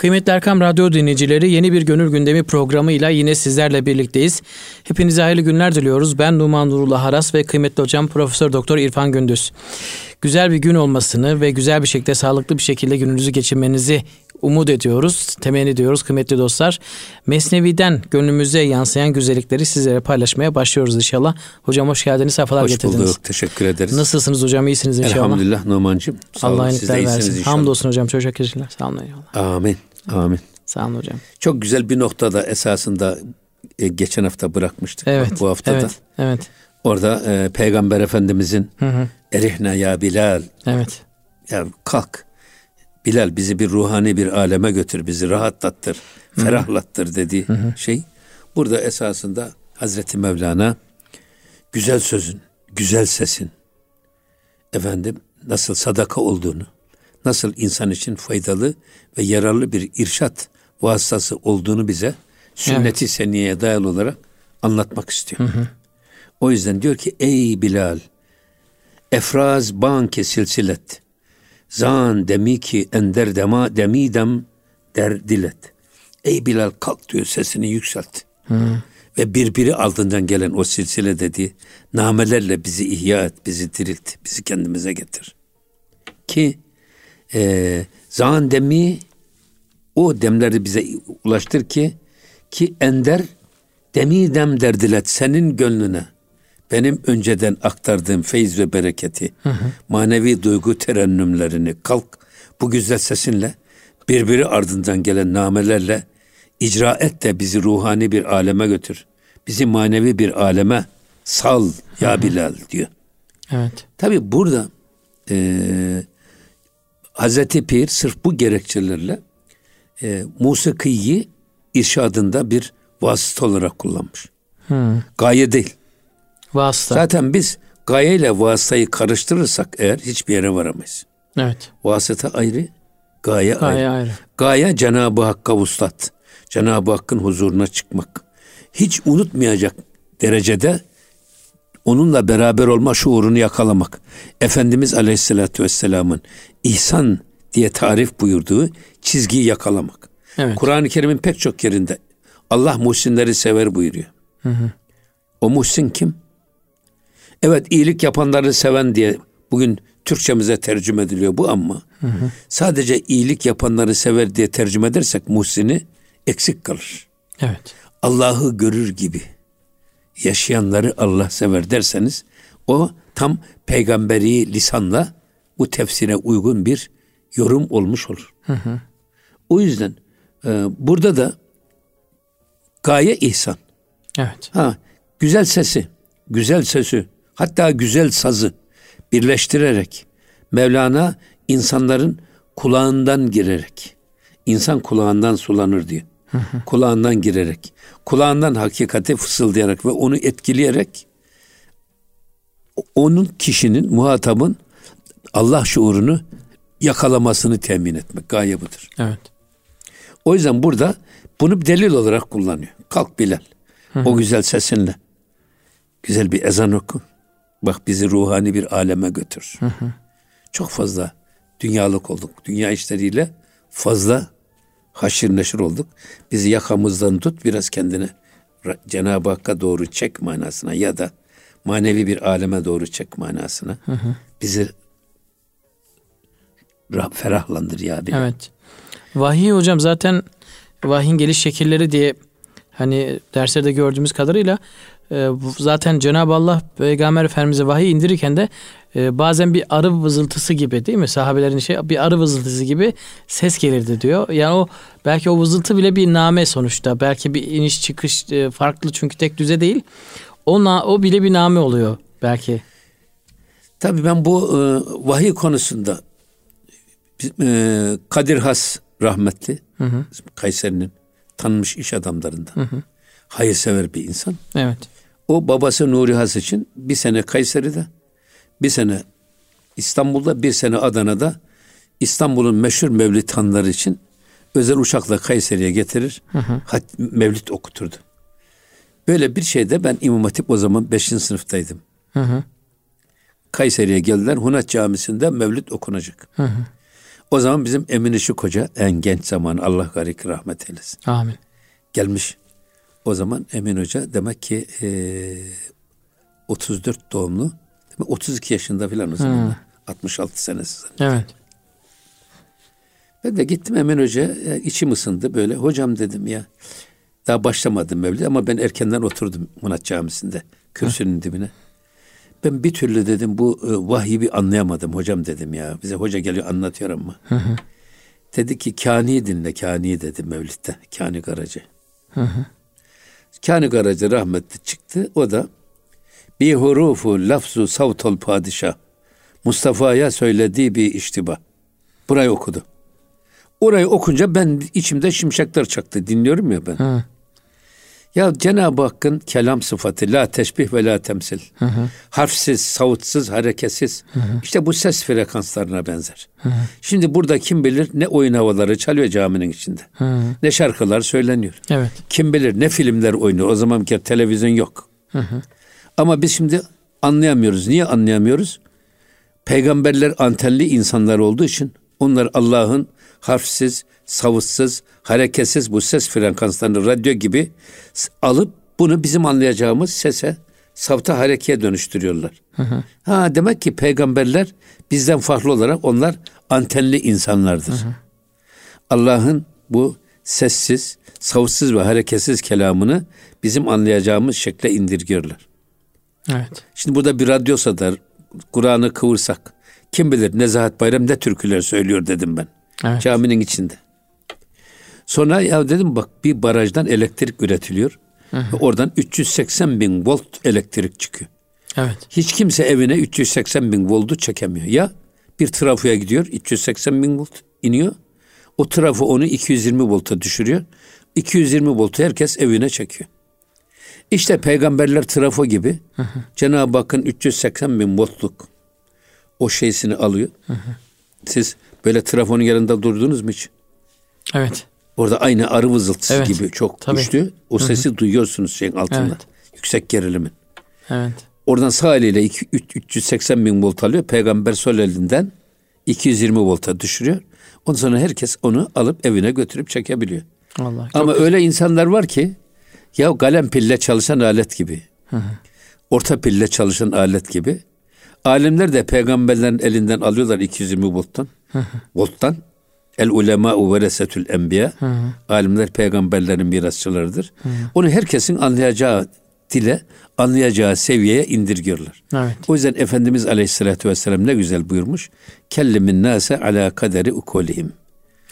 Kıymetli Erkam Radyo dinleyicileri yeni bir Gönül Gündemi programıyla yine sizlerle birlikteyiz. Hepinize hayırlı günler diliyoruz. Ben Numan Nurullah Haras ve kıymetli hocam Profesör Doktor İrfan Gündüz. Güzel bir gün olmasını ve güzel bir şekilde sağlıklı bir şekilde gününüzü geçirmenizi umut ediyoruz, temenni ediyoruz kıymetli dostlar. Mesnevi'den gönlümüze yansıyan güzellikleri sizlere paylaşmaya başlıyoruz inşallah. Hocam hoş geldiniz, sefalar hoş getirdiniz. Hoş bulduk, teşekkür ederiz. Nasılsınız hocam, iyisiniz inşallah. Elhamdülillah Numan'cığım. Allah iyilikler versin. Inşallah. Hamdolsun hocam, çok teşekkürler. Sağ olun eyvallah. Amin, amin. Sağ olun hocam. Çok güzel bir noktada esasında e, geçen hafta bırakmıştık. Evet. Bu haftada. Evet. Evet. Orada e, Peygamber Efendimizin hı hı. Erihne ya Bilal. Evet. Ya kalk. Bilal bizi bir ruhani bir aleme götür, bizi rahatlattır, hı hı. ferahlattır dediği hı hı. şey. Burada esasında Hazreti Mevlana güzel sözün, güzel sesin efendim nasıl sadaka olduğunu, nasıl insan için faydalı ve yararlı bir irşat vasıtası olduğunu bize sünneti evet. seniyeye dayalı olarak anlatmak istiyor. Hı hı. O yüzden diyor ki ey Bilal efraz banke silsilet zan demi ki ender dema demidem derdilet. Ey Bilal kalk diyor sesini yükselt. Hı. Ve birbiri altından gelen o silsile dediği namelerle bizi ihya et, bizi dirilt, bizi kendimize getir. Ki e, zan demi o demleri bize ulaştır ki ki ender demi dem derdilet senin gönlüne benim önceden aktardığım feyiz ve bereketi, hı hı. manevi duygu terennümlerini kalk bu güzel sesinle birbiri ardından gelen namelerle icra et de bizi ruhani bir aleme götür. Bizi manevi bir aleme sal ya. Bilal diyor. Evet. Tabi burada e, Hazreti Pir sırf bu gerekçelerle e, musikiyi irşadında bir vasıta olarak kullanmış. Hı. Gaye değil. Vasıta. Zaten biz gaye ile vasıtayı karıştırırsak eğer hiçbir yere varamayız. Evet. Vasıta ayrı, gaye, gaye ayrı. ayrı. Gaye Cenab-ı Hakk'a vuslat. Cenab-ı Hakk'ın huzuruna çıkmak. Hiç unutmayacak derecede onunla beraber olma şuurunu yakalamak. Efendimiz Aleyhisselatü Vesselam'ın ihsan diye tarif buyurduğu çizgiyi yakalamak. Evet. Kur'an-ı Kerim'in pek çok yerinde Allah muhsinleri sever buyuruyor. Hı hı. O muhsin kim? Evet iyilik yapanları seven diye bugün Türkçemize tercüme ediliyor bu ama hı hı. sadece iyilik yapanları sever diye tercüme edersek muhsini eksik kalır. Evet. Allah'ı görür gibi yaşayanları Allah sever derseniz o tam peygamberi lisanla bu tefsire uygun bir yorum olmuş olur. Hı hı. O yüzden e, burada da gaye ihsan. Evet. Ha, güzel sesi, güzel sesi, hatta güzel sazı birleştirerek Mevlana insanların kulağından girerek, insan kulağından sulanır diyor. Hı hı. Kulağından girerek, kulağından hakikati fısıldayarak ve onu etkileyerek onun kişinin, muhatabın Allah şuurunu yakalamasını temin etmek gaye budur. Evet. O yüzden burada bunu delil olarak kullanıyor. Kalk Bilal. Hı hı. O güzel sesinle. Güzel bir ezan oku. Bak bizi ruhani bir aleme götür. Hı hı. Çok fazla dünyalık olduk. Dünya işleriyle fazla haşir neşir olduk. Bizi yakamızdan tut biraz kendine Cenab-ı Hakk'a doğru çek manasına ya da manevi bir aleme doğru çek manasına. Hı hı. Bizi ferahlandır ya. Bilal. Evet. Vahiy hocam zaten vahyin geliş şekilleri diye hani derslerde gördüğümüz kadarıyla e, zaten Cenab-ı Allah Peygamber Efendimiz'e vahiy indirirken de e, bazen bir arı vızıltısı gibi değil mi? Sahabelerin şey bir arı vızıltısı gibi ses gelirdi diyor. Yani o belki o vızıltı bile bir name sonuçta. Belki bir iniş çıkış e, farklı çünkü tek düze değil. O, na, o bile bir name oluyor belki. Tabii ben bu e, vahiy konusunda e, Kadir Has rahmetli hı hı. Kayseri'nin tanınmış iş adamlarından. Hı hı. Hayırsever bir insan. Evet. O babası Nuri Has için bir sene Kayseri'de, bir sene İstanbul'da, bir sene Adana'da İstanbul'un meşhur mevlid hanları için özel uçakla Kayseri'ye getirir. Hı hı. Hat, mevlid okuturdu. Böyle bir şeyde ben İmam Hatip o zaman 5. sınıftaydım. Hı hı. Kayseri'ye geldiler. Hunat Camisi'nde mevlid okunacak. Hı hı. O zaman bizim Emin Işık Hoca en genç zaman Allah garik rahmet eylesin. Amin. Gelmiş. O zaman Emin Hoca demek ki e, 34 doğumlu. Demek 32 yaşında falan o zaman. Hmm. 66 senesi. Evet. Ben de gittim Emin Hoca içim ısındı böyle. Hocam dedim ya daha başlamadım Mevlid ama ben erkenden oturdum Murat Camisi'nde kürsünün Hı. dibine. Ben bir türlü dedim bu e, vahyi bir anlayamadım hocam dedim ya. Bize hoca geliyor anlatıyor ama. Hı hı. Dedi ki Kani dinle Kani dedi Mevlid'de. Kani Karaca. Hı hı. Kani Karaca rahmetli çıktı. O da bir hurufu lafzu savtol padişah. Mustafa'ya söylediği bir iştiba. Burayı okudu. Orayı okunca ben içimde şimşekler çaktı. Dinliyorum ya ben. Hı. Ya Cenab-ı Hakk'ın kelam sıfatı la teşbih ve la temsil. Hı hı. Harfsiz, savutsuz, hareketsiz. Hı hı. İşte bu ses frekanslarına benzer. Hı hı. Şimdi burada kim bilir ne oyun havaları çalıyor caminin içinde. Hı hı. Ne şarkılar söyleniyor. Evet. Kim bilir ne filmler oynuyor. O zaman ki televizyon yok. Hı hı. Ama biz şimdi anlayamıyoruz. Niye anlayamıyoruz? Peygamberler antenli insanlar olduğu için onlar Allah'ın harfsiz, savutsuz, hareketsiz bu ses frekanslarını radyo gibi alıp bunu bizim anlayacağımız sese, savta harekeye dönüştürüyorlar. Hı hı. Ha demek ki peygamberler bizden farklı olarak onlar antenli insanlardır. Allah'ın bu sessiz, savutsuz ve hareketsiz kelamını bizim anlayacağımız şekle indirgiyorlar. Evet. Şimdi burada bir radyosa da Kur'an'ı kıvırsak kim bilir Nezahat Bayram ne türküler söylüyor dedim ben. Evet. Caminin içinde. Sonra ya dedim bak bir barajdan elektrik üretiliyor. Hı hı. Oradan 380 bin volt elektrik çıkıyor. Evet. Hiç kimse evine 380 bin voltu çekemiyor. Ya bir trafoya gidiyor 380 bin volt iniyor. O trafo onu 220 volta düşürüyor. 220 voltu herkes evine çekiyor. İşte peygamberler trafo gibi hı hı. Cenab-ı Hakk'ın 380 bin voltluk o şeysini alıyor. Hı hı. Siz böyle trafonun yanında durdunuz mu hiç? Evet. Orada aynı arı vızıltısı evet. gibi çok Tabii. güçlü. O sesi Hı-hı. duyuyorsunuz şeyin altında. Evet. Yüksek gerilimin. Evet. Oradan sağ eliyle 2, 3, 380 bin volt alıyor. Peygamber sol elinden 220 volta düşürüyor. Ondan sonra herkes onu alıp evine götürüp çekebiliyor. Allah, Ama güzel. öyle insanlar var ki ya kalem pille çalışan alet gibi. Hı hı. Orta pille çalışan alet gibi. Alimler de peygamberlerin elinden alıyorlar 220 volttan. Hı hı. Volttan. El ulema veresetül enbiya. Hı hı. Alimler peygamberlerin mirasçılarıdır. Hı hı. Onu herkesin anlayacağı dile, anlayacağı seviyeye indirgiyorlar. Evet. O yüzden Efendimiz Aleyhisselatü Vesselam ne güzel buyurmuş. Kellimin nase ala kaderi ukolihim.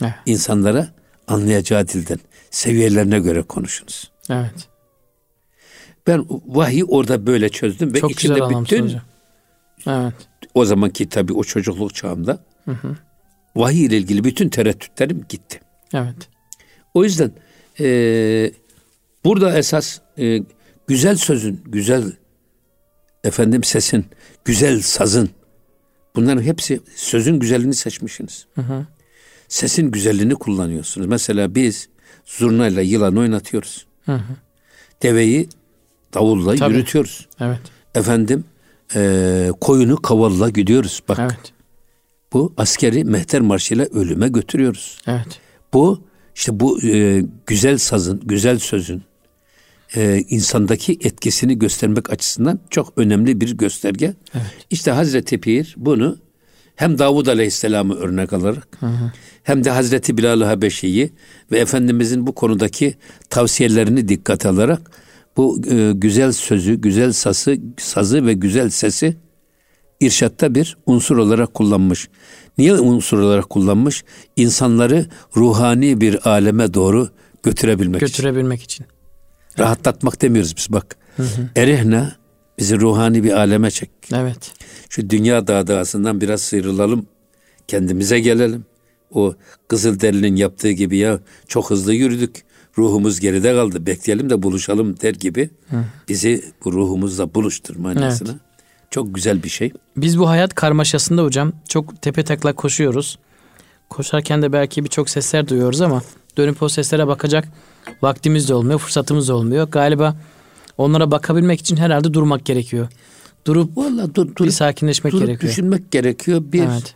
Evet. İnsanlara anlayacağı dilden, seviyelerine göre konuşunuz. Evet. Ben vahiy orada böyle çözdüm ve Çok içinde bütün hocam. Evet. O zamanki tabii o çocukluk çağımda hı hı. Vahiy ile ilgili bütün tereddütlerim gitti. Evet. O yüzden e, burada esas e, güzel sözün, güzel efendim sesin, güzel sazın bunların hepsi sözün güzelliğini seçmişsiniz. Hı hı. Sesin güzelliğini kullanıyorsunuz. Mesela biz zurnayla yılan oynatıyoruz. Hı hı. Deveyi davulla Tabii. yürütüyoruz. Evet. Efendim e, koyunu kavalla gidiyoruz. Bak evet. Bu askeri mehter marşıyla ölüme götürüyoruz. Evet. Bu işte bu e, güzel sazın, güzel sözün e, insandaki etkisini göstermek açısından çok önemli bir gösterge. Evet. İşte Hazreti Pir bunu hem Davud Aleyhisselam'ı örnek alarak hı hı. hem de Hazreti Bilal-i Habeşi'yi ve Efendimizin bu konudaki tavsiyelerini dikkat alarak bu e, güzel sözü, güzel sası, sazı ve güzel sesi irşatta bir unsur olarak kullanmış. Niye unsur olarak kullanmış? İnsanları ruhani bir aleme doğru götürebilmek, götürebilmek için. için. Rahatlatmak demiyoruz biz bak. Hı hı. Erihne bizi ruhani bir aleme çek. Evet. Şu dünya dağdağısından biraz sıyrılalım. Kendimize gelelim. O Kızılderili'nin yaptığı gibi ya çok hızlı yürüdük ruhumuz geride kaldı bekleyelim de buluşalım der gibi Hı. bizi bu ruhumuzla buluştur manasına. Evet. Çok güzel bir şey. Biz bu hayat karmaşasında hocam çok tepe taklak koşuyoruz. Koşarken de belki birçok sesler duyuyoruz ama dönüp o seslere bakacak vaktimiz de olmuyor, fırsatımız da olmuyor. Galiba onlara bakabilmek için herhalde durmak gerekiyor. Durup Vallahi dur, dur, bir sakinleşmek durup gerekiyor. düşünmek gerekiyor. Bir evet.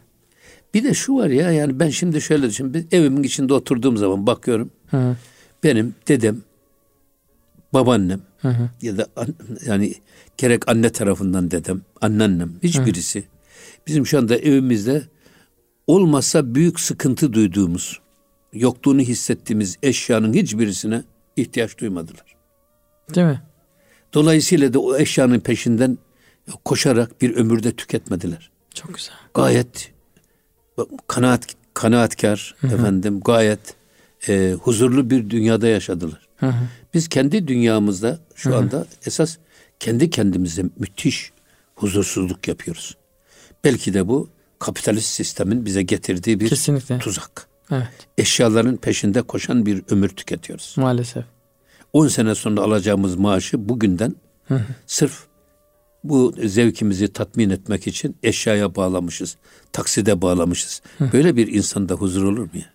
Bir de şu var ya yani ben şimdi şöyle düşün. bir Evimin içinde oturduğum zaman bakıyorum. Hı. Benim dedem, babaannem Hı hı. ya da an- yani gerek anne tarafından dedem, anneannem hiçbirisi bizim şu anda evimizde olmazsa büyük sıkıntı duyduğumuz, yokluğunu hissettiğimiz eşyanın hiçbirisine ihtiyaç duymadılar. Değil mi? Dolayısıyla da o eşyanın peşinden koşarak bir ömürde tüketmediler. Çok güzel. Gayet kanaat kanaatkar efendim gayet e, huzurlu bir dünyada yaşadılar. Hı hı. Biz kendi dünyamızda şu anda esas kendi kendimize müthiş huzursuzluk yapıyoruz. Belki de bu kapitalist sistemin bize getirdiği bir Kesinlikle. tuzak. Evet. Eşyaların peşinde koşan bir ömür tüketiyoruz. Maalesef. 10 sene sonra alacağımız maaşı bugünden sırf bu zevkimizi tatmin etmek için eşyaya bağlamışız. Takside bağlamışız. Böyle bir insanda huzur olur mu ya?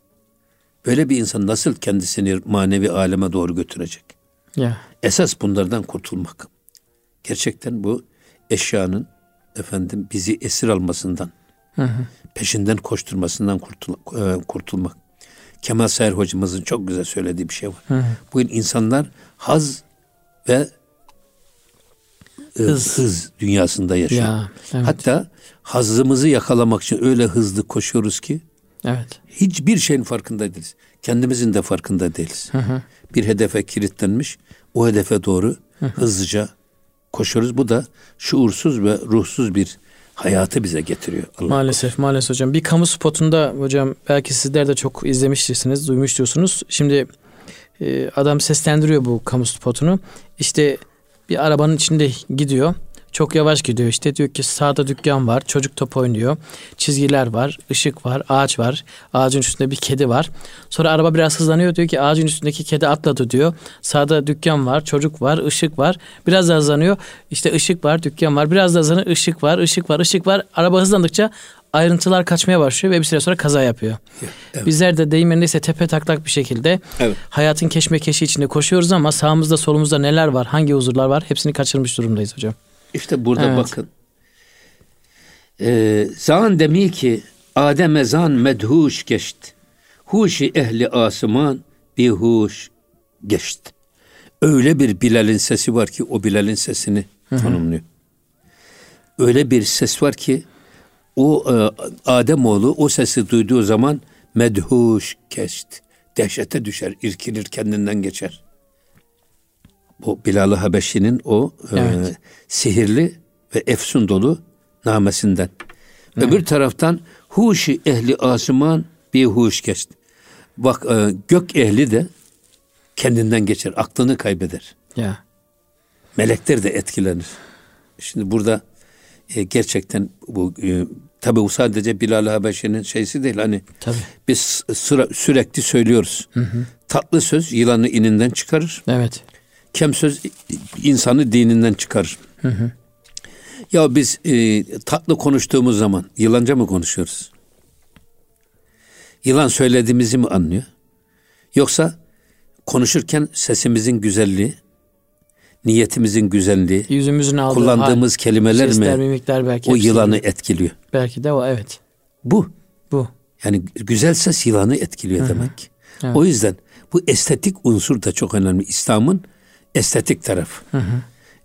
Böyle bir insan nasıl kendisini manevi aleme doğru götürecek? Ya. Esas bunlardan kurtulmak. Gerçekten bu eşyanın efendim bizi esir almasından, peşinden koşturmasından kurtul- e, kurtulmak. Kemal Sayar hocamızın çok güzel söylediği bir şey var. Bugün insanlar haz ve e, Hız. hız. dünyasında yaşıyor. Ya, evet. Hatta hazımızı yakalamak için öyle hızlı koşuyoruz ki Evet. hiçbir şeyin farkında değiliz. Kendimizin de farkında değiliz. Bir hedefe kilitlenmiş, o hedefe doğru hızlıca koşuyoruz. Bu da şuursuz ve ruhsuz bir hayatı bize getiriyor. Allah Maalesef maalesef hocam. Bir kamu spotunda hocam belki sizler de çok izlemiştirsiniz, duymuştursunuz. Şimdi e, adam seslendiriyor bu kamu spotunu. İşte bir arabanın içinde gidiyor. Çok yavaş gidiyor işte. Diyor ki sağda dükkan var çocuk top oynuyor. Çizgiler var ışık var ağaç var. Ağacın üstünde bir kedi var. Sonra araba biraz hızlanıyor. Diyor ki ağacın üstündeki kedi atladı diyor. Sağda dükkan var çocuk var ışık var. Biraz daha hızlanıyor. İşte ışık var dükkan var. Biraz daha hızlanıyor. Işık var ışık var ışık var. Araba hızlandıkça ayrıntılar kaçmaya başlıyor ve bir süre sonra kaza yapıyor. Evet. Bizler de deyim yerindeyse tepe taklak bir şekilde Evet. hayatın keşmekeşi içinde koşuyoruz ama sağımızda solumuzda neler var, hangi huzurlar var hepsini kaçırmış durumdayız hocam. İşte burada Evet. bakın. Ee, zan demi ki Adem zan medhuş geçti. Huşi ehli asman bihuş geçti. Öyle bir Bilal'in sesi var ki o Bilal'in sesini tanımlıyor. Öyle bir ses var ki o e, Ademoğlu o sesi duyduğu zaman medhuş geçti. Dehşete düşer, irkilir, kendinden geçer. Bu Bilal-ı Habeşi'nin o e, Evet. sihirli ve efsun dolu namesinden. Öbür taraftan huşi ehli asman bir huş geçti. Bak e, gök ehli de kendinden geçer, aklını kaybeder. Ya. Melekler de etkilenir. Şimdi burada e, gerçekten bu e, tabi bu sadece Bilal-i Habeşi'nin şeysi değil hani Tabii. biz sıra, sürekli söylüyoruz. Tatlı söz yılanı ininden çıkarır. Evet. Kem söz insanı dininden çıkarır. Ya biz e, tatlı konuştuğumuz zaman yılanca mı konuşuyoruz? Yılan söylediğimizi mi anlıyor? Yoksa konuşurken sesimizin güzelliği, niyetimizin güzelliği, Yüzümüzün aldığı kullandığımız hal, kelimeler sesler, mi mimikler belki. o yılanı etkiliyor? Belki de o evet. Bu. Bu. Yani güzel ses yılanı etkiliyor demek. Evet. O yüzden bu estetik unsur da çok önemli. İslam'ın estetik tarafı.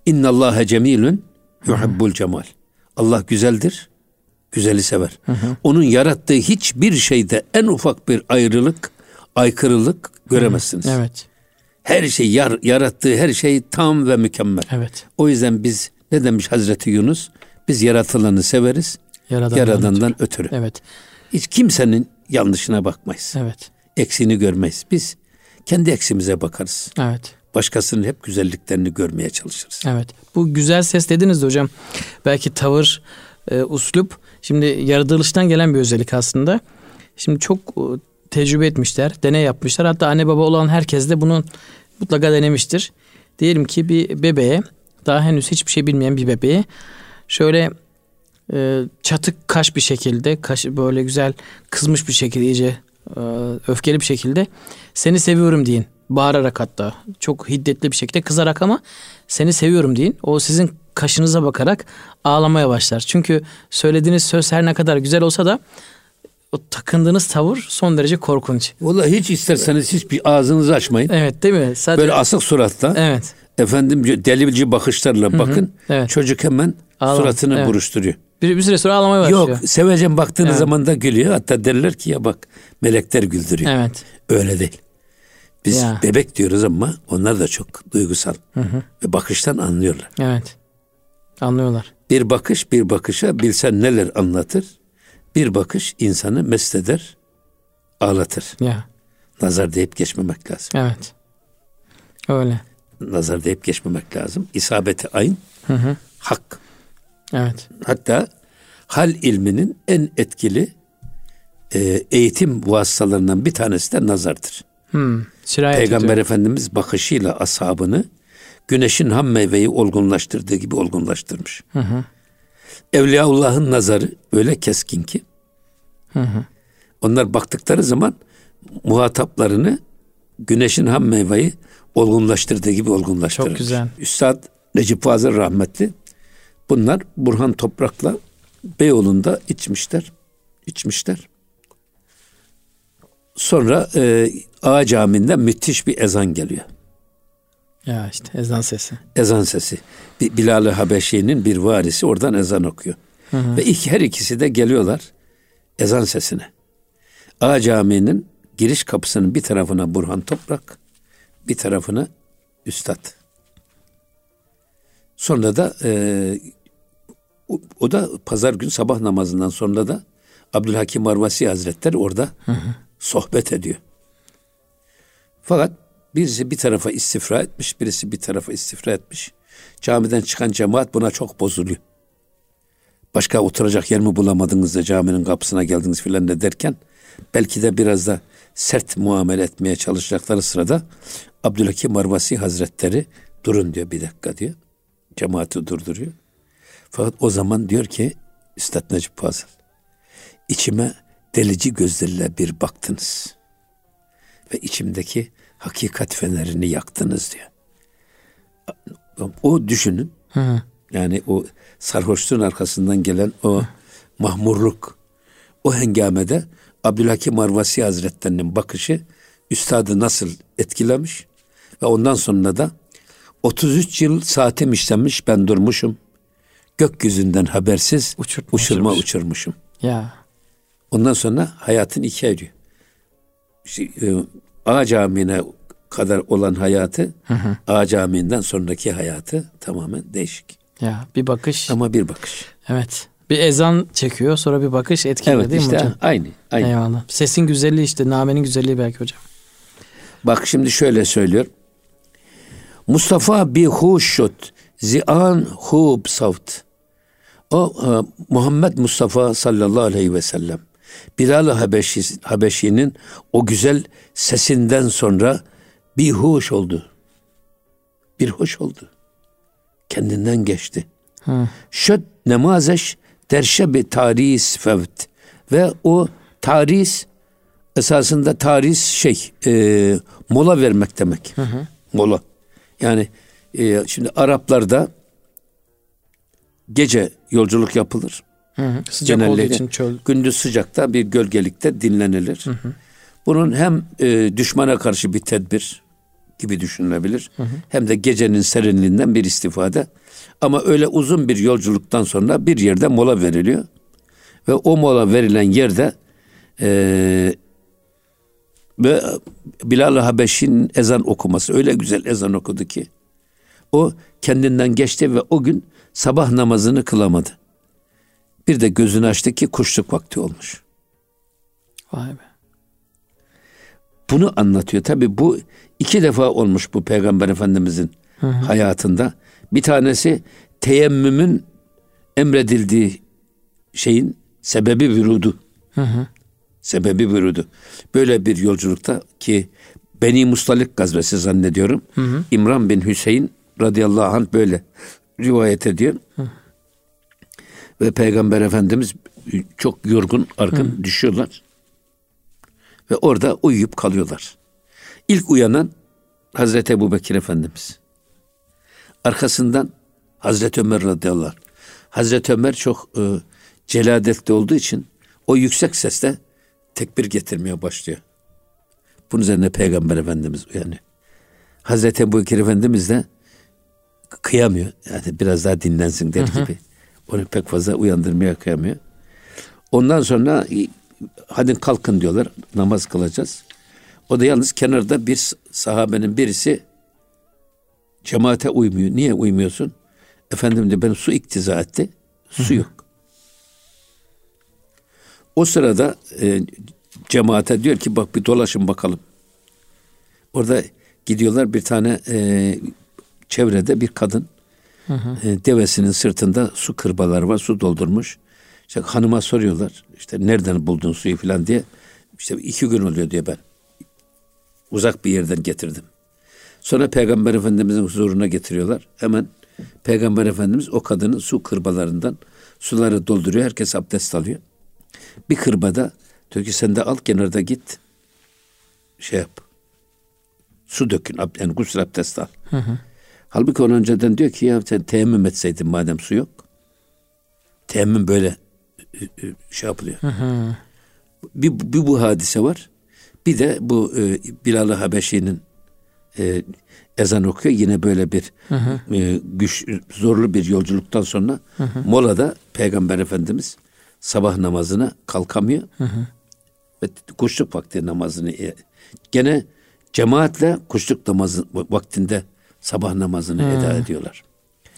İnna Allahe cemilun yuhibbul cemal. Allah güzeldir, güzeli sever. Onun yarattığı hiçbir şeyde en ufak bir ayrılık, aykırılık göremezsiniz. Evet. Her şey yar, yarattığı her şey tam ve mükemmel. Evet. O yüzden biz ne demiş Hazreti Yunus? Biz yaratılanı severiz, Yaradandan yaradandan ötürü. Evet. Hiç kimsenin yanlışına bakmayız. Evet. Eksiğini görmeyiz. Biz kendi eksimize bakarız. Evet. Başkasının hep güzelliklerini görmeye çalışırız. Evet. Bu güzel ses dediniz de hocam. Belki tavır, e, uslup. Şimdi yaratılıştan gelen bir özellik aslında. Şimdi çok e, tecrübe etmişler, deney yapmışlar. Hatta anne baba olan herkes de bunu mutlaka denemiştir. Diyelim ki bir bebeğe, daha henüz hiçbir şey bilmeyen bir bebeğe şöyle e, çatık kaş bir şekilde, kaşı böyle güzel kızmış bir şekilde iyice e, öfkeli bir şekilde seni seviyorum deyin. Bağırarak hatta çok hiddetli bir şekilde kızarak ama seni seviyorum deyin. O sizin kaşınıza bakarak ağlamaya başlar. Çünkü söylediğiniz söz her ne kadar güzel olsa da o takındığınız tavır son derece korkunç. Vallahi hiç isterseniz hiç bir ağzınızı açmayın. Evet değil mi? Sadece, Böyle asık suratla. Evet. Efendim delici bakışlarla bakın. evet. Çocuk hemen Ağlam- suratını evet. buruşturuyor. Bir, bir süre sonra ağlamaya başlıyor. Yok sevecen baktığınız Evet. zaman da gülüyor. Hatta derler ki ya bak melekler güldürüyor. Evet. Öyle değil. Biz Ya. bebek diyoruz ama onlar da çok duygusal. Ve bakıştan anlıyorlar. Evet. Anlıyorlar. Bir bakış bir bakışa bilsen neler anlatır. Bir bakış insanı mest eder, ağlatır. Ya. Nazar deyip geçmemek lazım. Evet. Öyle. Nazar deyip geçmemek lazım. İsabeti ayın hak. Evet. Hatta hal ilminin en etkili e, eğitim vasıtalarından bir tanesi de nazardır. Hmm. Sirayet Peygamber ediyor. Efendimiz bakışıyla ashabını güneşin ham meyveyi olgunlaştırdığı gibi olgunlaştırmış. Evliyaullah'ın nazarı öyle keskin ki onlar baktıkları zaman muhataplarını güneşin ham meyveyi olgunlaştırdığı gibi olgunlaştırır. Çok güzel. Üstad Necip Fazıl rahmetli bunlar Burhan Toprak'la Beyoğlu'nda içmişler. içmişler. Sonra e, Ağa Camii'nden müthiş bir ezan geliyor. Ya işte ezan sesi. Ezan sesi. Bir Bilal-i Habeşi'nin bir varisi oradan ezan okuyor. Ve ilk her ikisi de geliyorlar ezan sesine. Ağa Camii'nin giriş kapısının bir tarafına Burhan Toprak, bir tarafına Üstad. Sonra da e, o, o da pazar gün sabah namazından sonra da Abdülhakim Arvasi Hazretleri orada sohbet ediyor. Fakat birisi bir tarafa istifra etmiş, birisi bir tarafa istifra etmiş. Camiden çıkan cemaat buna çok bozuluyor. Başka oturacak yer mi bulamadınız da caminin kapısına geldiniz filan de derken belki de biraz da sert muamele etmeye çalışacakları sırada Abdülhakim Arvasi Hazretleri durun diyor bir dakika diyor. Cemaati durduruyor. Fakat o zaman diyor ki Üstad Necip Fazıl içime delici gözlerle bir baktınız ve içimdeki hakikat fenerini yaktınız diyor. O düşünün. Yani o sarhoşluğun arkasından gelen o mahmurluk. O hengamede Abdülhakim Arvasi Hazretlerinin bakışı üstadı nasıl etkilemiş ve ondan sonra da 33 yıl saatim işlenmiş ben durmuşum. Gökyüzünden habersiz Uçurtma uçurma uçurmuş. uçurmuşum. Ya. Ondan sonra hayatın ikiye ayırıyor. İşte, e, A Camii'ne kadar olan hayatı, A Camii'nden sonraki hayatı tamamen değişik. Ya bir bakış. Ama bir bakış. Evet. Bir ezan çekiyor sonra bir bakış etkiliyor Evet değil mi işte hocam? aynı. aynı. Eyvallah. Sesin güzelliği işte namenin güzelliği belki hocam. Bak şimdi şöyle söylüyor. Mustafa bi huşut zian hub savt. O e, Muhammed Mustafa sallallahu aleyhi ve sellem Bilal-i Habeşi, Habeşi'nin o güzel sesinden sonra bir hoş oldu. Bir hoş oldu. Kendinden geçti. Şöd nemazeş derşe taris fevt. Ve o taris esasında taris şey e, mola vermek demek. Mola. Yani e, şimdi Araplarda gece yolculuk yapılır. Sıcak olduğu için çöl. Gündüz sıcakta bir gölgelikte dinlenilir. Bunun hem e, düşmana karşı bir tedbir gibi düşünülebilir. Hem de gecenin serinliğinden bir istifade. Ama öyle uzun bir yolculuktan sonra bir yerde mola veriliyor. Ve o mola verilen yerde e, ve Bilal-i Habeşi'nin ezan okuması öyle güzel ezan okudu ki o kendinden geçti ve o gün sabah namazını kılamadı. Bir de gözünü açtı ki kuşluk vakti olmuş. Vay be. Bunu anlatıyor. Tabi bu iki defa olmuş bu Peygamber Efendimizin hayatında. Bir tanesi teyemmümün emredildiği şeyin sebebi vürudu. Sebebi vürudu. Böyle bir yolculukta ki Beni Mustalik gazvesi zannediyorum. İmran bin Hüseyin radıyallahu anh böyle rivayet ediyor. Ve Peygamber Efendimiz çok yorgun, argın düşüyorlar. Ve orada uyuyup kalıyorlar. İlk uyanan Hazreti Ebu Bekir Efendimiz. Arkasından Hazreti Ömer radıyallahu anh. Hazreti Ömer çok e, celadetli olduğu için o yüksek sesle tekbir getirmeye başlıyor. Bunun üzerine Peygamber Efendimiz uyanıyor. Hazreti Ebu Bekir Efendimiz de kıyamıyor. Yani biraz daha dinlensin der gibi. Onu pek fazla uyandırmaya kıyamıyor. Ondan sonra hadi kalkın diyorlar. Namaz kılacağız. O da yalnız kenarda bir sahabenin birisi cemaate uymuyor. Niye uymuyorsun? Efendim de ben su iktiza etti. Su yok. O sırada e, cemaate diyor ki bak bir dolaşın bakalım. Orada gidiyorlar bir tane e, çevrede bir kadın hı. E, devesinin sırtında su kırbaları var su doldurmuş. İşte hanıma soruyorlar işte nereden buldun suyu falan diye. İşte iki gün oluyor diyor ben. Uzak bir yerden getirdim. Sonra Peygamber Efendimizin huzuruna getiriyorlar. Hemen Peygamber Efendimiz o kadının su kırbalarından suları dolduruyor. Herkes abdest alıyor. Bir kırbada diyor ki sen de al kenarda git şey yap. Su dökün. Yani gusül abdest al. Hı hı. Halbuki onun önceden diyor ki ya sen teyemmüm etseydin madem su yok. Teyemmüm böyle şey yapılıyor. Hı hı. Bir, bir bu hadise var. Bir de bu e, Bilal-ı Habeşi'nin e, ezan okuyor. Yine böyle bir hı hı. E, güç zorlu bir yolculuktan sonra hı hı. molada Peygamber Efendimiz sabah namazına kalkamıyor. Hı hı. Ve kuşluk vakti namazını e, gene cemaatle kuşluk namazı vaktinde sabah namazını hı. eda ediyorlar.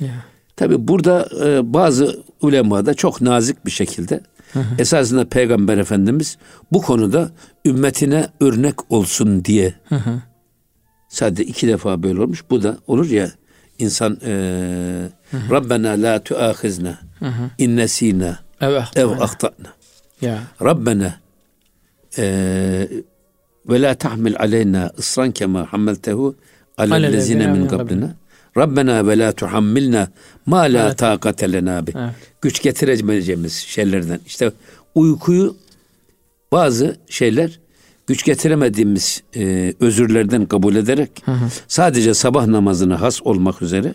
Yeah. Tabi burada e, bazı ulema da çok nazik bir şekilde hı hı. esasında Peygamber Efendimiz bu konuda ümmetine örnek olsun diye hı hı. sadece iki defa böyle olmuş. Bu da olur ya insan e, Rabbena la tuahizna innesina ev ahtana. Ya. Rabbena e, ve la tahmil aleyna ısran kema hammeltehu alellezine min qablina. Rabbena ve la tuhammilna ma la evet. taqate lena bi. Güç getiremeyeceğimiz şeylerden. İşte uykuyu bazı şeyler güç getiremediğimiz e, özürlerden kabul ederek hı hı. sadece sabah namazını has olmak üzere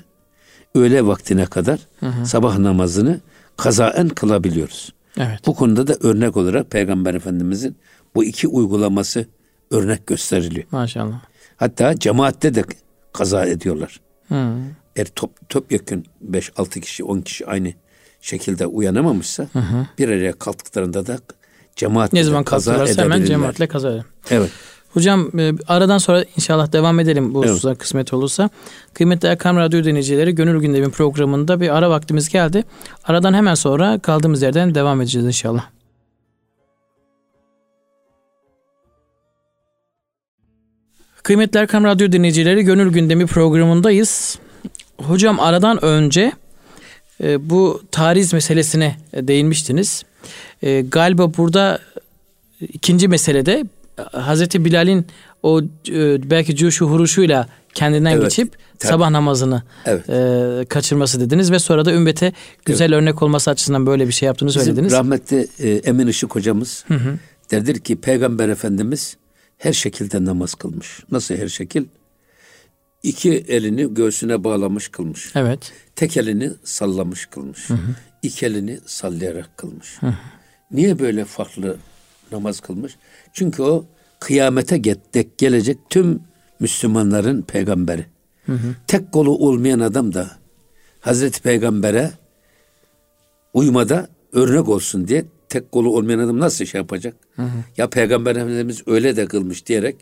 öğle vaktine kadar hı hı. sabah namazını kazaen kılabiliyoruz. Evet. Bu konuda da örnek olarak Peygamber Efendimizin bu iki uygulaması örnek gösteriliyor. Maşallah. Hatta cemaatte de kaza ediyorlar. Hmm. Eğer top, top yakın 5-6 kişi 10 kişi aynı şekilde uyanamamışsa hı hı. bir araya kalktıklarında da cemaatle ne zaman kaza hemen cemaatle kaza eder. Evet. Hocam e, aradan sonra inşallah devam edelim bu evet. kısmet olursa. Kıymetli Erkam Radyo dinleyicileri Gönül Gündemi programında bir ara vaktimiz geldi. Aradan hemen sonra kaldığımız yerden devam edeceğiz inşallah. Kıymetli Erkam Radyo dinleyicileri Gönül Gündemi programındayız. Hocam aradan önce e, bu tariz meselesine değinmiştiniz. E, galiba burada ikinci meselede Hazreti Bilal'in o e, belki cuşu huruşuyla kendinden evet, geçip tabii. sabah namazını evet. e, kaçırması dediniz ve sonra da ümmete güzel evet. örnek olması açısından böyle bir şey yaptığını Bizim söylediniz. rahmetli e, Emin Işık hocamız hı hı. derdir ki Peygamber Efendimiz her şekilde namaz kılmış. Nasıl her şekil? İki elini göğsüne bağlamış kılmış. Evet. Tek elini sallamış kılmış. Hı hı. İki elini sallayarak kılmış. Hı hı. Niye böyle farklı namaz kılmış? Çünkü o kıyamete dek gelecek tüm Müslümanların peygamberi. Hı hı. Tek kolu olmayan adam da Hazreti Peygamber'e uymada örnek olsun diye tek kolu olmayan adam nasıl şey yapacak? Hı hı. Ya Peygamber Efendimiz öyle de kılmış diyerek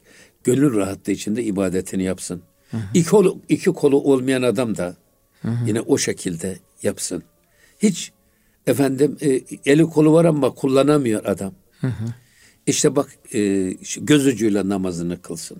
gönül rahatlığı içinde ibadetini yapsın. Hı hı. İki, kolu, iki kolu olmayan adam da hı hı. yine o şekilde yapsın. Hiç efendim e, eli kolu var ama kullanamıyor adam. Hı hı. İşte bak e, göz ucuyla namazını kılsın.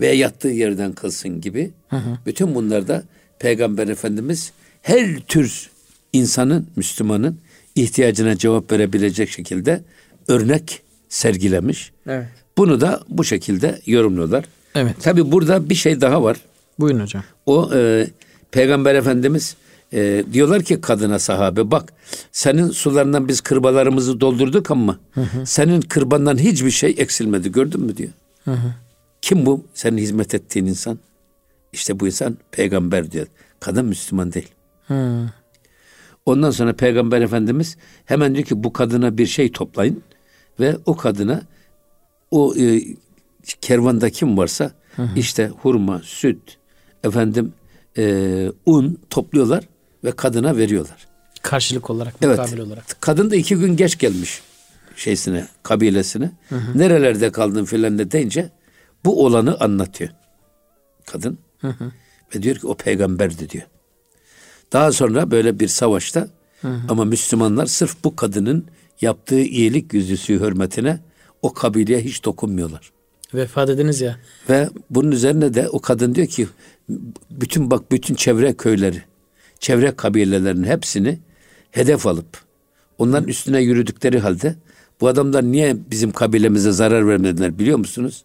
Veya yattığı yerden kılsın gibi. Hı hı. Bütün bunlarda Peygamber Efendimiz her tür insanın, Müslümanın ihtiyacına cevap verebilecek şekilde örnek sergilemiş. Evet. Bunu da bu şekilde yorumluyorlar. Evet. Tabi burada bir şey daha var. Buyurun hocam. O e, Peygamber Efendimiz e, diyorlar ki kadına sahabe bak senin sularından biz kırbalarımızı doldurduk ama hı hı. senin kırbandan hiçbir şey eksilmedi gördün mü diyor. Hı hı. Kim bu? Senin hizmet ettiğin insan. İşte bu insan peygamber diyor. Kadın Müslüman değil. Hı. Ondan sonra Peygamber Efendimiz hemen diyor ki bu kadına bir şey toplayın Ve o kadına o e, kervanda kim varsa hı hı. işte hurma, süt, efendim e, un topluyorlar ve kadına veriyorlar. Karşılık olarak, evet. mukabil olarak. Kadın da iki gün geç gelmiş şeysine, kabilesine. Hı hı. Nerelerde kaldın filan de deyince bu olanı anlatıyor. Kadın. Hı hı. Ve diyor ki o peygamberdi diyor. Daha sonra böyle bir savaşta hı hı. ama Müslümanlar sırf bu kadının yaptığı iyilik yüzüsü hürmetine o kabileye hiç dokunmuyorlar. Vefat ediniz ya. Ve bunun üzerine de o kadın diyor ki bütün bak bütün çevre köyleri, çevre kabilelerin hepsini hedef alıp onların üstüne yürüdükleri halde bu adamlar niye bizim kabilemize zarar vermediler biliyor musunuz?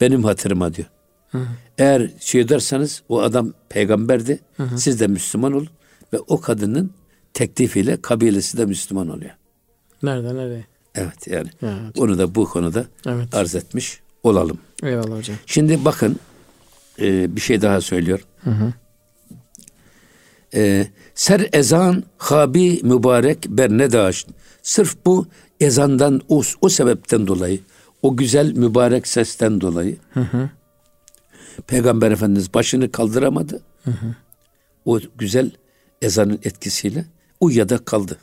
Benim hatırıma diyor. Hı. Eğer şey derseniz o adam peygamberdi. Hı hı. Siz de Müslüman olun. Ve o kadının teklifiyle kabilesi de Müslüman oluyor. Nerede nereye? Evet yani. Evet. Onu da bu konuda evet. arz etmiş olalım. Eyvallah hocam. Şimdi bakın e, bir şey daha söylüyor. Hı hı. E, ser ezan habi mübarek bernedaş. Sırf bu ezandan o, o sebepten dolayı o güzel mübarek sesten dolayı hı hı. Peygamber Efendimiz başını kaldıramadı. Hı hı. O güzel ezanın etkisiyle uyuyada kaldı.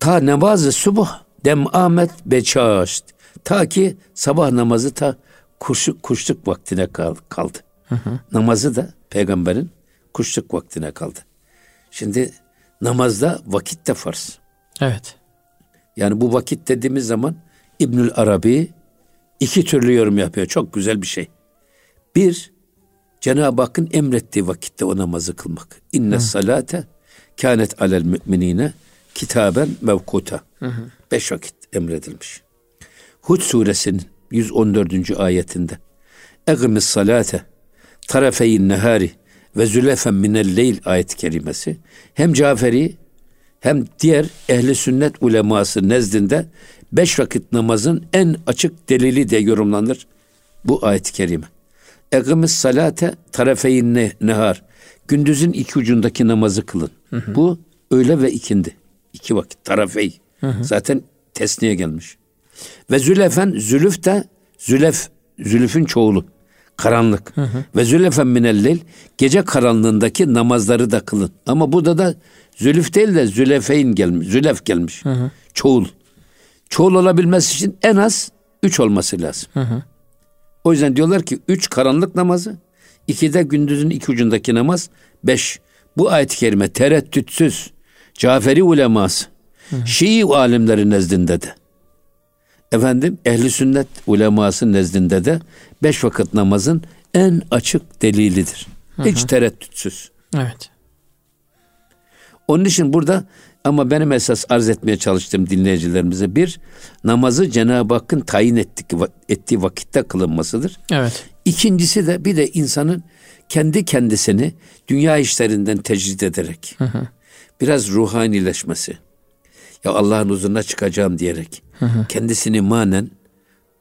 Ta namazı subuh dem amet beçaşt. Ta ki sabah namazı ta kuşluk, kuşluk vaktine kaldı. Hı hı. Namazı da peygamberin kuşluk vaktine kaldı. Şimdi namazda vakit de farz. Evet. Yani bu vakit dediğimiz zaman İbnül Arabi iki türlü yorum yapıyor. Çok güzel bir şey. Bir, Cenab-ı Hakk'ın emrettiği vakitte o namazı kılmak. İnne salate kânet alel müminine kitaben mevkuta. Hı hı. Beş vakit emredilmiş. Hud suresinin 114. ayetinde Egimis salate tarafeyin nehari ve zülefen minel leyl ayet kelimesi hem Caferi hem diğer ehli sünnet uleması nezdinde beş vakit namazın en açık delili de yorumlanır bu ayet-i kerime. Egimis salate tarafeyin nehar. Gündüzün iki ucundaki namazı kılın. Hı hı. Bu öğle ve ikindi. İki vakit tarafey. Hı hı. Zaten tesniye gelmiş. Ve zülefen zülüf de zülef zülüfün çoğulu. Karanlık. Hı hı. Ve zülefen minellil gece karanlığındaki namazları da kılın. Ama burada da zülüf değil de zülefeyn gelmiş. Zülef gelmiş. Hı hı. Çoğul. Çoğul olabilmesi için en az üç olması lazım. Hı hı. O yüzden diyorlar ki üç karanlık namazı, iki de gündüzün iki ucundaki namaz, beş. Bu ayet-i kerime tereddütsüz Caferi uleması, hı. Şii alimleri nezdinde de efendim ehli sünnet uleması nezdinde de beş vakit namazın en açık delilidir. Hı hı. Hiç tereddütsüz. Evet. Onun için burada ama benim esas arz etmeye çalıştığım dinleyicilerimize bir namazı Cenab-ı Hakk'ın tayin ettiği, ettiği vakitte kılınmasıdır. Evet. İkincisi de bir de insanın kendi kendisini dünya işlerinden tecrid ederek hı hı. biraz ruhanileşmesi. Ya Allah'ın huzuruna çıkacağım diyerek hı hı. kendisini manen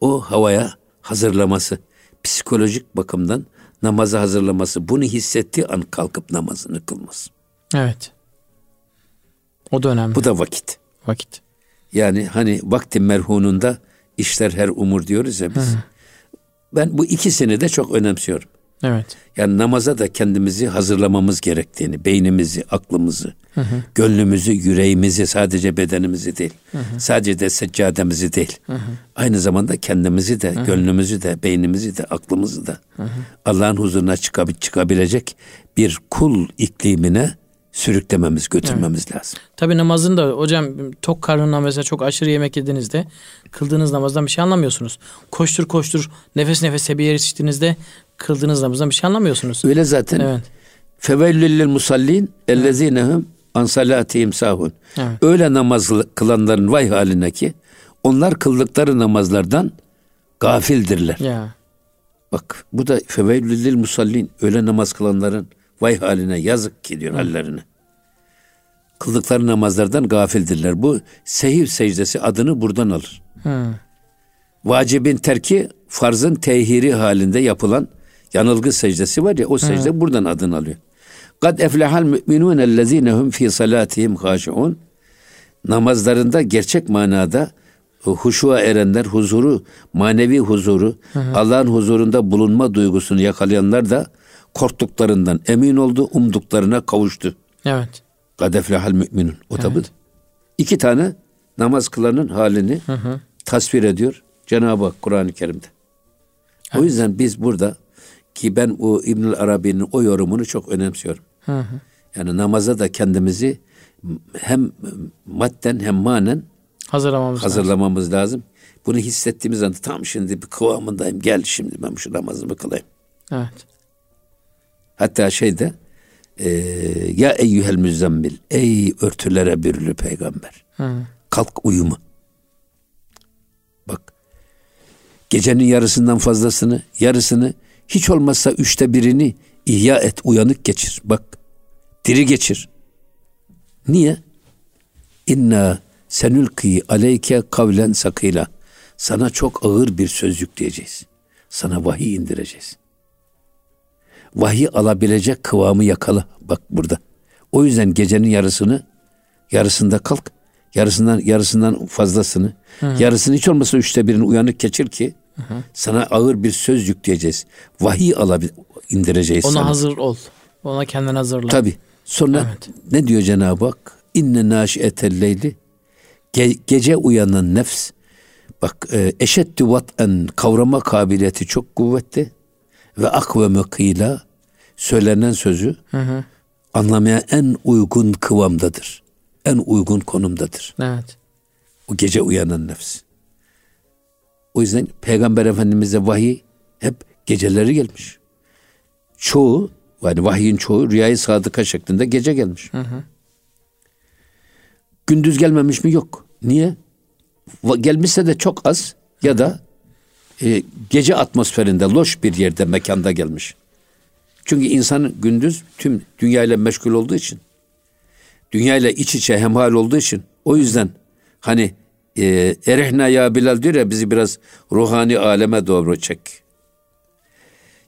o havaya hazırlaması, psikolojik bakımdan namaza hazırlaması, bunu hissettiği an kalkıp namazını kılması. Evet. O da önemli. Bu da vakit. Vakit. Yani hani vakti merhununda işler her umur diyoruz ya biz. Hı. Ben bu ikisini de çok önemsiyorum. Evet. Yani namaza da kendimizi hazırlamamız gerektiğini, beynimizi, aklımızı, hı hı. gönlümüzü, yüreğimizi, sadece bedenimizi değil, hı hı. sadece de seccademizi değil. Hı hı. Aynı zamanda kendimizi de, hı hı. gönlümüzü de, beynimizi de, aklımızı da Allah'ın huzuruna çıkab- çıkabilecek bir kul iklimine sürüklememiz, götürmemiz evet. lazım. Tabi namazın da hocam tok karnına mesela çok aşırı yemek yediğinizde kıldığınız namazdan bir şey anlamıyorsunuz. Koştur koştur nefes nefese bir yer içtiğinizde kıldığınız namazdan bir şey anlamıyorsunuz. Öyle zaten. Evet. Fevellillil musallin ellezinehum an salatihim sahun. Öyle namaz kılanların vay haline ki onlar kıldıkları namazlardan gafildirler. Ya. Bak bu da fevellillil musallin öyle namaz kılanların Vay haline yazık ki diyor hallerine. Kıldıkları namazlardan gafildirler. Bu sehir secdesi adını buradan alır. Hı. Vacibin terki farzın tehiri halinde yapılan yanılgı secdesi var ya o secde Hı. buradan adını alıyor. Kad eflehal müminun ellezinehum fi salatihim haşiun. namazlarında gerçek manada huşuğa erenler huzuru, manevi huzuru, Allah'ın huzurunda bulunma duygusunu yakalayanlar da korktuklarından emin oldu, umduklarına kavuştu. Evet. Kadeflehal müminun. O tabi iki tane namaz kılanın halini hı hı. tasvir ediyor Cenab-ı Hak Kur'an-ı Kerim'de. Evet. O yüzden biz burada ki ben o İbnül Arabi'nin o yorumunu çok önemsiyorum. Hı hı. Yani namaza da kendimizi hem madden hem manen hazırlamamız, hazırlamamız lazım. lazım. Bunu hissettiğimiz anda tam şimdi bir kıvamındayım. Gel şimdi ben şu namazımı kılayım. Evet. Hatta şeyde e, ya eyyühel müzzemmil ey örtülere bürülü peygamber. Hı. Kalk uyuma. Bak gecenin yarısından fazlasını yarısını hiç olmazsa üçte birini ihya et uyanık geçir. Bak diri geçir. Niye? İnna senülki aleyke kavlen sakıyla. Sana çok ağır bir söz yükleyeceğiz. Sana vahiy indireceğiz. Vahiy alabilecek kıvamı yakala. Bak burada. O yüzden gecenin yarısını yarısında kalk. Yarısından yarısından fazlasını. Hı. Yarısını hiç olmasa üçte birini uyanık geçir ki hı hı. sana ağır bir söz yükleyeceğiz. Vahiy alabil indireceğiz Ona sana. hazır ol. Ona kendin hazırla. Tabi. Sonra evet. ne diyor Cenab-ı Hak? İnne naşiyetel leyli Ge- gece uyanan nefs bak e, eşeddü vat'en kavrama kabiliyeti çok kuvvetli ve akve mekila söylenen sözü hı hı. anlamaya en uygun kıvamdadır. En uygun konumdadır. Evet. O gece uyanan nefs. O yüzden Peygamber Efendimiz'e vahiy hep geceleri gelmiş. Çoğu yani vahyin çoğu rüyayı sadıka şeklinde gece gelmiş. Hı hı. Gündüz gelmemiş mi? Yok. Niye? Gelmişse de çok az ya da e, gece atmosferinde loş bir yerde mekanda gelmiş. Çünkü insan gündüz tüm dünyayla meşgul olduğu için dünyayla iç içe hemhal olduğu için o yüzden hani e, erehna ya Bilal diyor ya bizi biraz ruhani aleme doğru çek.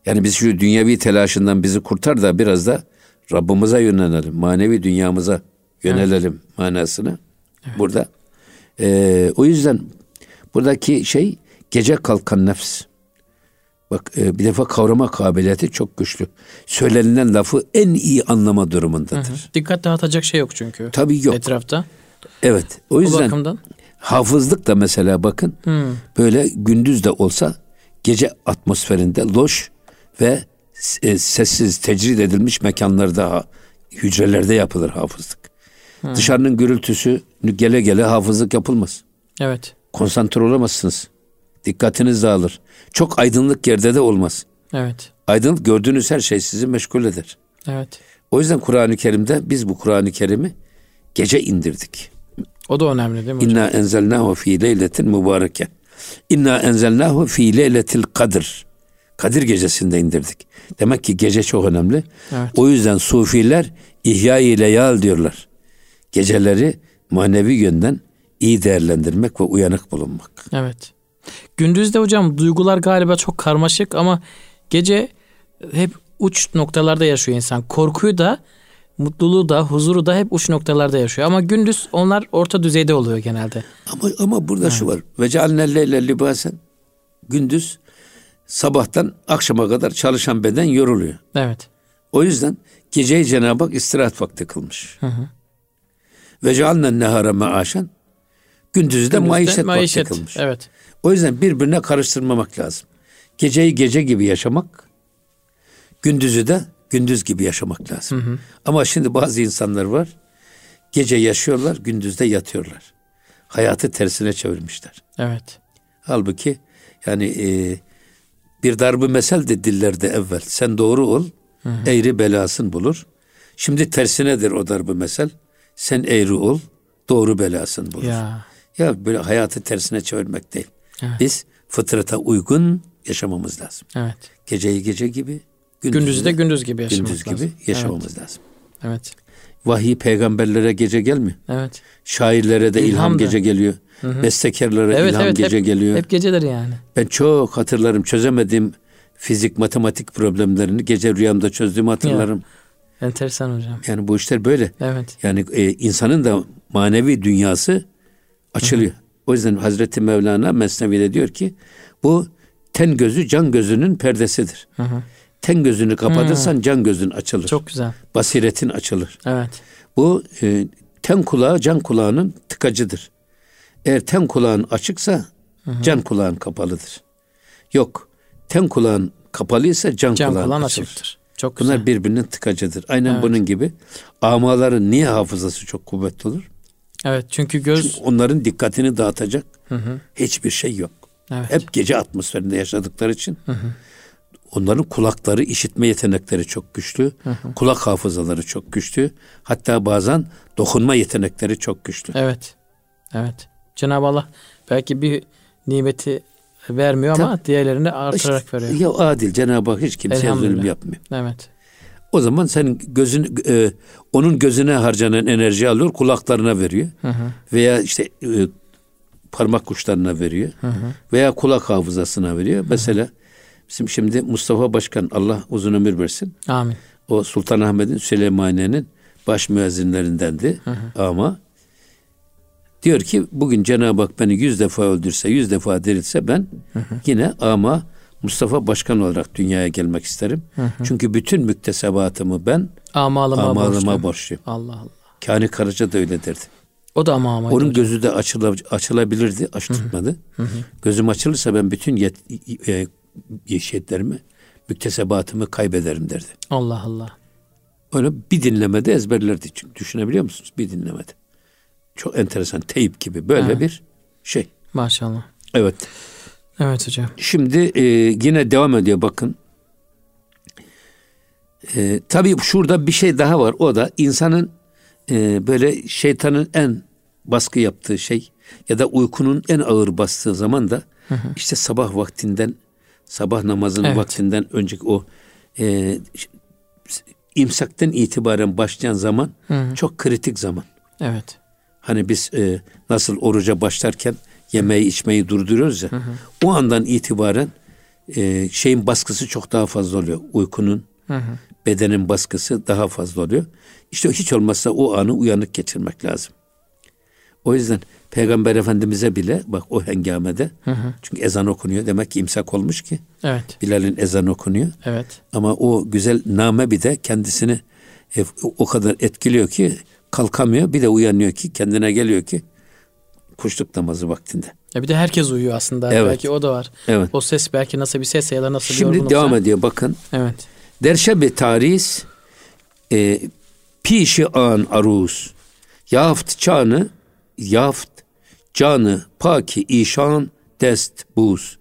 Yani biz şu dünyevi telaşından bizi kurtar da biraz da Rabbimize yönelelim. Manevi dünyamıza yönelelim evet. manasını. Evet. Burada. E, o yüzden buradaki şey gece kalkan nefs. Bak e, bir defa kavrama kabiliyeti çok güçlü. Söylenilen lafı en iyi anlama durumundadır. Hı hı. Dikkat dağıtacak şey yok çünkü. Tabii yok. Etrafta. Evet. O yüzden o bakımdan. hafızlık da mesela bakın hı. böyle gündüz de olsa gece atmosferinde loş ve e, sessiz tecrid edilmiş mekanlarda hücrelerde yapılır hafızlık. Hı. Dışarının gürültüsü gele gele hafızlık yapılmaz. Evet. Konsantre olamazsınız. Dikkatiniz dağılır. Çok aydınlık yerde de olmaz. Evet. Aydınlık gördüğünüz her şey sizi meşgul eder. Evet. O yüzden Kur'an-ı Kerim'de biz bu Kur'an-ı Kerim'i gece indirdik. O da önemli değil mi hocam? İnna enzelnahu fi leyletin mübareke. İnna enzelnahu fi leyletil kadir. Kadir gecesinde indirdik. Demek ki gece çok önemli. Evet. O yüzden sufiler ihya-i leyal diyorlar. Geceleri manevi yönden iyi değerlendirmek ve uyanık bulunmak. Evet. Gündüzde hocam duygular galiba çok karmaşık ama gece hep uç noktalarda yaşıyor insan. Korkuyu da mutluluğu da huzuru da hep uç noktalarda yaşıyor. Ama gündüz onlar orta düzeyde oluyor genelde. Ama ama burada evet. şu var. Ve cealnelle libasen gündüz sabahtan akşama kadar çalışan beden yoruluyor. Evet. O yüzden geceyi Cenab-ı Hak istirahat vakti kılmış. Hı hı. Ve cealnen nehara maaşen gündüzü de maişet, maişet vakti kılmış. Evet. O yüzden birbirine karıştırmamak lazım. Geceyi gece gibi yaşamak, gündüzü de gündüz gibi yaşamak lazım. Hı hı. Ama şimdi bazı insanlar var, gece yaşıyorlar, gündüzde yatıyorlar. Hayatı tersine çevirmişler. Evet. Halbuki yani e, bir darbı mesel de dillerde evvel. Sen doğru ol, hı hı. eğri belasın bulur. Şimdi tersinedir o darbı mesel. Sen eğri ol, doğru belasın bulur. Ya. ya böyle hayatı tersine çevirmek değil. Evet. Biz fıtrata uygun yaşamamız lazım. Evet. Geceyi gece gibi, gündüzü de gündüz gibi yaşamamız gündüz lazım. gibi yaşamamız evet. lazım. Evet. Vahiy peygamberlere gece gelmiyor. Evet. Şairlere de ilham, ilham gece geliyor. Hı hı. Bestekarlara evet, ilham evet, gece hep, geliyor. Hep geceler yani. Ben çok hatırlarım çözemediğim fizik matematik problemlerini gece rüyamda çözdüğümü hatırlarım. Enteresan hocam. Yani bu işler böyle. Evet. Yani e, insanın da manevi dünyası açılıyor. Hı hı. O yüzden Hazreti Mevlana Mesnevi'de diyor ki bu ten gözü can gözünün perdesidir. Hı hı. Ten gözünü kapatırsan hı. can gözün açılır. Çok güzel. Basiretin açılır. Evet. Bu e, ten kulağı can kulağının tıkacıdır. Eğer ten kulağın açıksa hı hı. can kulağın kapalıdır. Yok. Ten kulağın kapalıysa can, can kulağın, kulağın açılır. açıktır. Çok güzel. Bunlar birbirinin tıkacıdır. Aynen evet. bunun gibi amaların niye hafızası çok kuvvetli olur? Evet çünkü göz... Çünkü onların dikkatini dağıtacak hı hı. hiçbir şey yok. Evet. Hep gece atmosferinde yaşadıkları için hı hı. onların kulakları, işitme yetenekleri çok güçlü. Hı hı. Kulak hafızaları çok güçlü. Hatta bazen dokunma yetenekleri çok güçlü. Evet. Evet. Cenab-ı Allah belki bir nimeti vermiyor Tabii. ama diğerlerini artırarak işte, veriyor. Ya adil Cenab-ı Hak hiç kimseye zulüm yapmıyor. Evet. O zaman sen gözün e, onun gözüne harcanan enerji alıyor, kulaklarına veriyor. Hı hı. Veya işte e, parmak uçlarına veriyor. Hı hı. Veya kulak hafızasına veriyor. Hı hı. Mesela bizim şimdi Mustafa Başkan Allah uzun ömür versin. Amin. O Sultanahmet'in Süleymaniye'nin baş müezzinlerindendi. Hı hı. Ama diyor ki bugün Cenab-ı Hak beni yüz defa öldürse, yüz defa dirilse ben hı hı. yine ama Mustafa Başkan olarak dünyaya gelmek isterim. Hı hı. Çünkü bütün müktesebatımı ben amalıma, amalıma borçluyum. Allah Allah. Kani Karaca da öyle derdi. O da ama Onun hocam. gözü de açıla, açılabilirdi, aç tutmadı. Hı hı. Gözüm açılırsa ben bütün yet, e, yeşiyetlerimi, müktesebatımı kaybederim derdi. Allah Allah. Öyle bir dinlemede ezberlerdi. Çünkü düşünebiliyor musunuz? Bir dinlemede. Çok enteresan. Teyip gibi böyle evet. bir şey. Maşallah. Evet. Evet hocam. Şimdi e, yine devam ediyor bakın. E, tabii şurada bir şey daha var. O da insanın e, böyle şeytanın en baskı yaptığı şey ya da uykunun en ağır bastığı zaman da hı hı. işte sabah vaktinden sabah namazının evet. vaktinden önceki o e, imsakten itibaren başlayan zaman hı hı. çok kritik zaman. Evet. Hani biz e, nasıl oruca başlarken yemeği içmeyi durduruyoruz ya. Hı hı. O andan itibaren e, şeyin baskısı çok daha fazla oluyor. Uykunun, hı hı. bedenin baskısı daha fazla oluyor. İşte hiç olmazsa o anı uyanık geçirmek lazım. O yüzden Peygamber Efendimiz'e bile bak o hengamede hı hı. çünkü ezan okunuyor demek ki imsak olmuş ki. Evet. Bilal'in ezan okunuyor. Evet. Ama o güzel name bir de kendisini e, o kadar etkiliyor ki kalkamıyor bir de uyanıyor ki kendine geliyor ki kuşluk namazı vaktinde. Ya bir de herkes uyuyor aslında. Evet. Belki o da var. Evet. O ses belki nasıl bir ses ya da nasıl Şimdi bir Şimdi devam ediyor bakın. Evet. Derşe taris e, pişi an aruz yaft çanı yaft canı paki işan dest buz.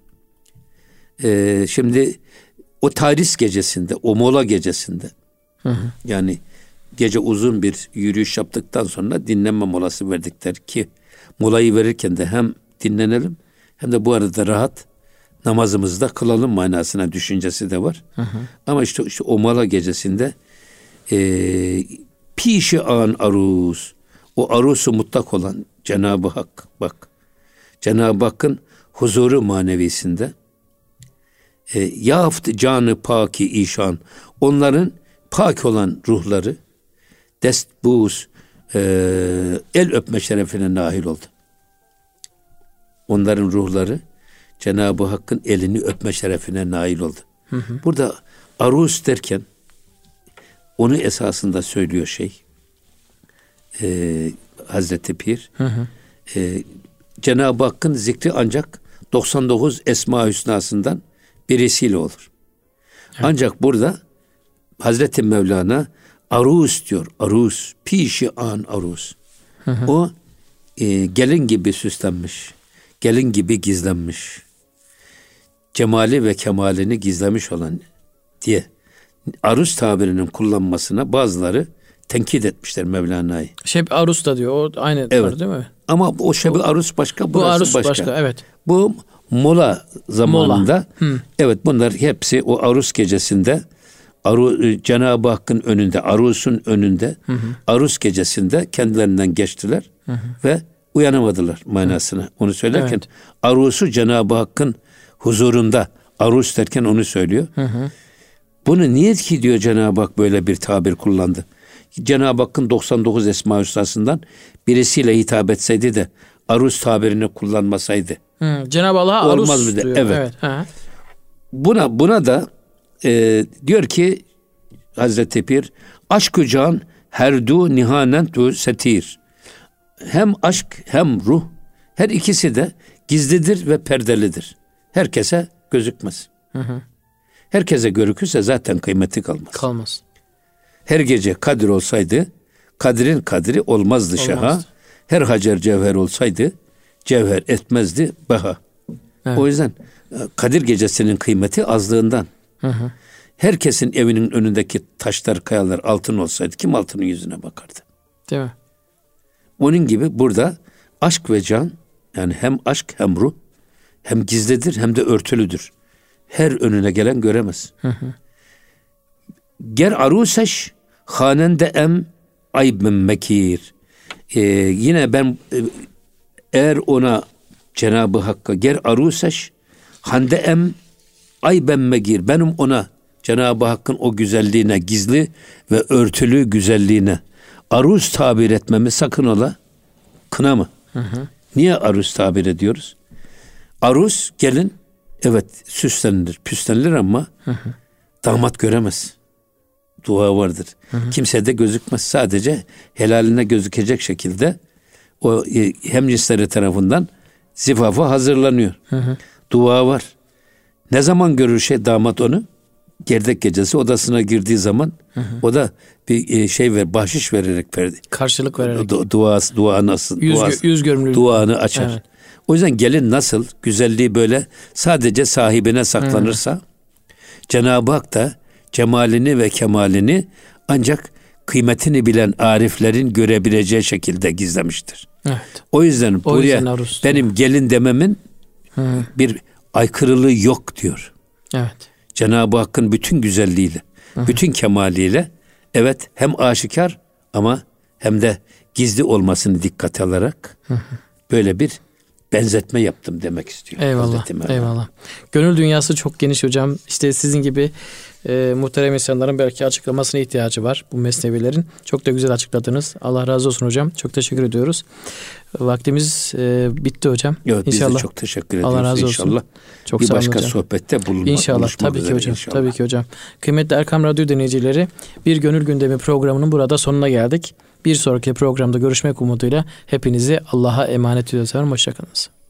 E, şimdi o taris gecesinde, o mola gecesinde hı hı. yani gece uzun bir yürüyüş yaptıktan sonra dinlenme molası verdikler ki molayı verirken de hem dinlenelim hem de bu arada rahat namazımızı da kılalım manasına düşüncesi de var. Hı hı. Ama işte, işte o mola gecesinde e, pişi an aruz o arusu mutlak olan Cenab-ı Hak bak Cenab-ı Hakk'ın huzuru manevisinde e, yaft canı paki işan onların pak olan ruhları destbuz e, el öpme şerefine nail oldu. Onların ruhları Cenab-ı Hakk'ın elini öpme şerefine nail oldu. Hı hı. Burada aruz derken onu esasında söylüyor şey e, Hazreti Pir. Hı hı. E, Cenab-ı Hakk'ın zikri ancak 99 Esma Hüsna'sından birisiyle olur. Evet. Ancak burada Hazreti Mevlana aruz diyor. Aruz. Pişi an aruz. Hı hı. O e, gelin gibi süslenmiş. Gelin gibi gizlenmiş. Cemali ve kemalini gizlemiş olan diye aruz tabirinin kullanmasına bazıları tenkit etmişler Mevlana'yı. Şeb arus da diyor. O aynı evet. değil mi? Ama o şeb arus başka, bu arus başka. başka. Evet. Bu mola zamanında mola. evet bunlar hepsi o arus gecesinde Aru, e, Cenab-ı Hakk'ın önünde, Arus'un önünde, hı hı. Arus gecesinde kendilerinden geçtiler hı hı. ve uyanamadılar manasını. Hı. Onu söylerken evet. Arus'u Cenab-ı Hakk'ın huzurunda, Arus derken onu söylüyor. Hı hı. Bunu niye ki diyor Cenab-ı Hak böyle bir tabir kullandı. Cenab-ı Hakk'ın 99 esma hüsnasından birisiyle hitap etseydi de aruz tabirini kullanmasaydı. Hı, Cenab-ı Allah'a aruz Olmaz mı diyor. evet. evet. Buna buna da e, diyor ki Hazreti Pir aşk can herdu nihanen tu setir. Hem aşk hem ruh her ikisi de gizlidir ve perdelidir. Herkese gözükmez. Herkese görükürse zaten kıymeti kalmaz. Kalmaz. Her gece Kadir olsaydı Kadir'in kadri olmazdı şaha. Olmazdı. Her hacer cevher olsaydı cevher etmezdi baha. Evet. O yüzden e, Kadir gecesinin kıymeti azlığından. Herkesin evinin önündeki taşlar, kayalar altın olsaydı kim altının yüzüne bakardı? Değil mi? Onun gibi burada aşk ve can yani hem aşk hem ruh hem gizlidir hem de örtülüdür. Her önüne gelen göremez. Ger aruseş hanende em aybmen mekir. Ee, yine ben e, eğer ona Cenab-ı Hakk'a ger aruseş hande em ayben megir. Benim ona Cenab-ı Hakk'ın o güzelliğine gizli ve örtülü güzelliğine aruz tabir etmemi sakın ola kına mı? Niye aruz tabir ediyoruz? Aruz gelin evet süslenilir, püslenilir ama damat göremez. Dua vardır. Kimse de gözükmez. Sadece helaline gözükecek şekilde o e, hemcinsleri tarafından zifafa hazırlanıyor. Dua var. Ne zaman görür şey damat onu? Gerdek gecesi odasına girdiği zaman o da bir e, şey ver, bahşiş vererek verdi. Karşılık vererek. Du, duası, dua nasıl? Yüz, duası, yüz görümlülük. duanı açar. Evet. O yüzden gelin nasıl güzelliği böyle sadece sahibine saklanırsa Cenab-ı Hak da cemalini ve kemalini ancak kıymetini bilen ariflerin görebileceği şekilde gizlemiştir. Evet. O yüzden O buraya yüzden benim gelin dememin bir aykırılığı yok diyor. Evet. Cenab-ı Hakk'ın bütün güzelliğiyle, bütün kemaliyle evet hem aşikar ama hem de gizli olmasını dikkate alarak böyle bir benzetme yaptım demek istiyor. Eyvallah. Eyvallah. Gönül dünyası çok geniş hocam. İşte sizin gibi e, muhterem insanların belki açıklamasına ihtiyacı var bu mesnevilerin. Çok da güzel açıkladınız. Allah razı olsun hocam. Çok teşekkür ediyoruz. Vaktimiz e, bitti hocam. Evet biz İnşallah. de çok teşekkür ediyoruz. Allah razı olsun. İnşallah Çok bir sağ olun başka hocam. sohbette bulunmak İnşallah tabii ki hocam. inşallah. Tabii ki hocam. Kıymetli Erkam Radyo dinleyicileri bir gönül gündemi programının burada sonuna geldik. Bir sonraki programda görüşmek umuduyla hepinizi Allah'a emanet ediyoruz. Hoşçakalınız.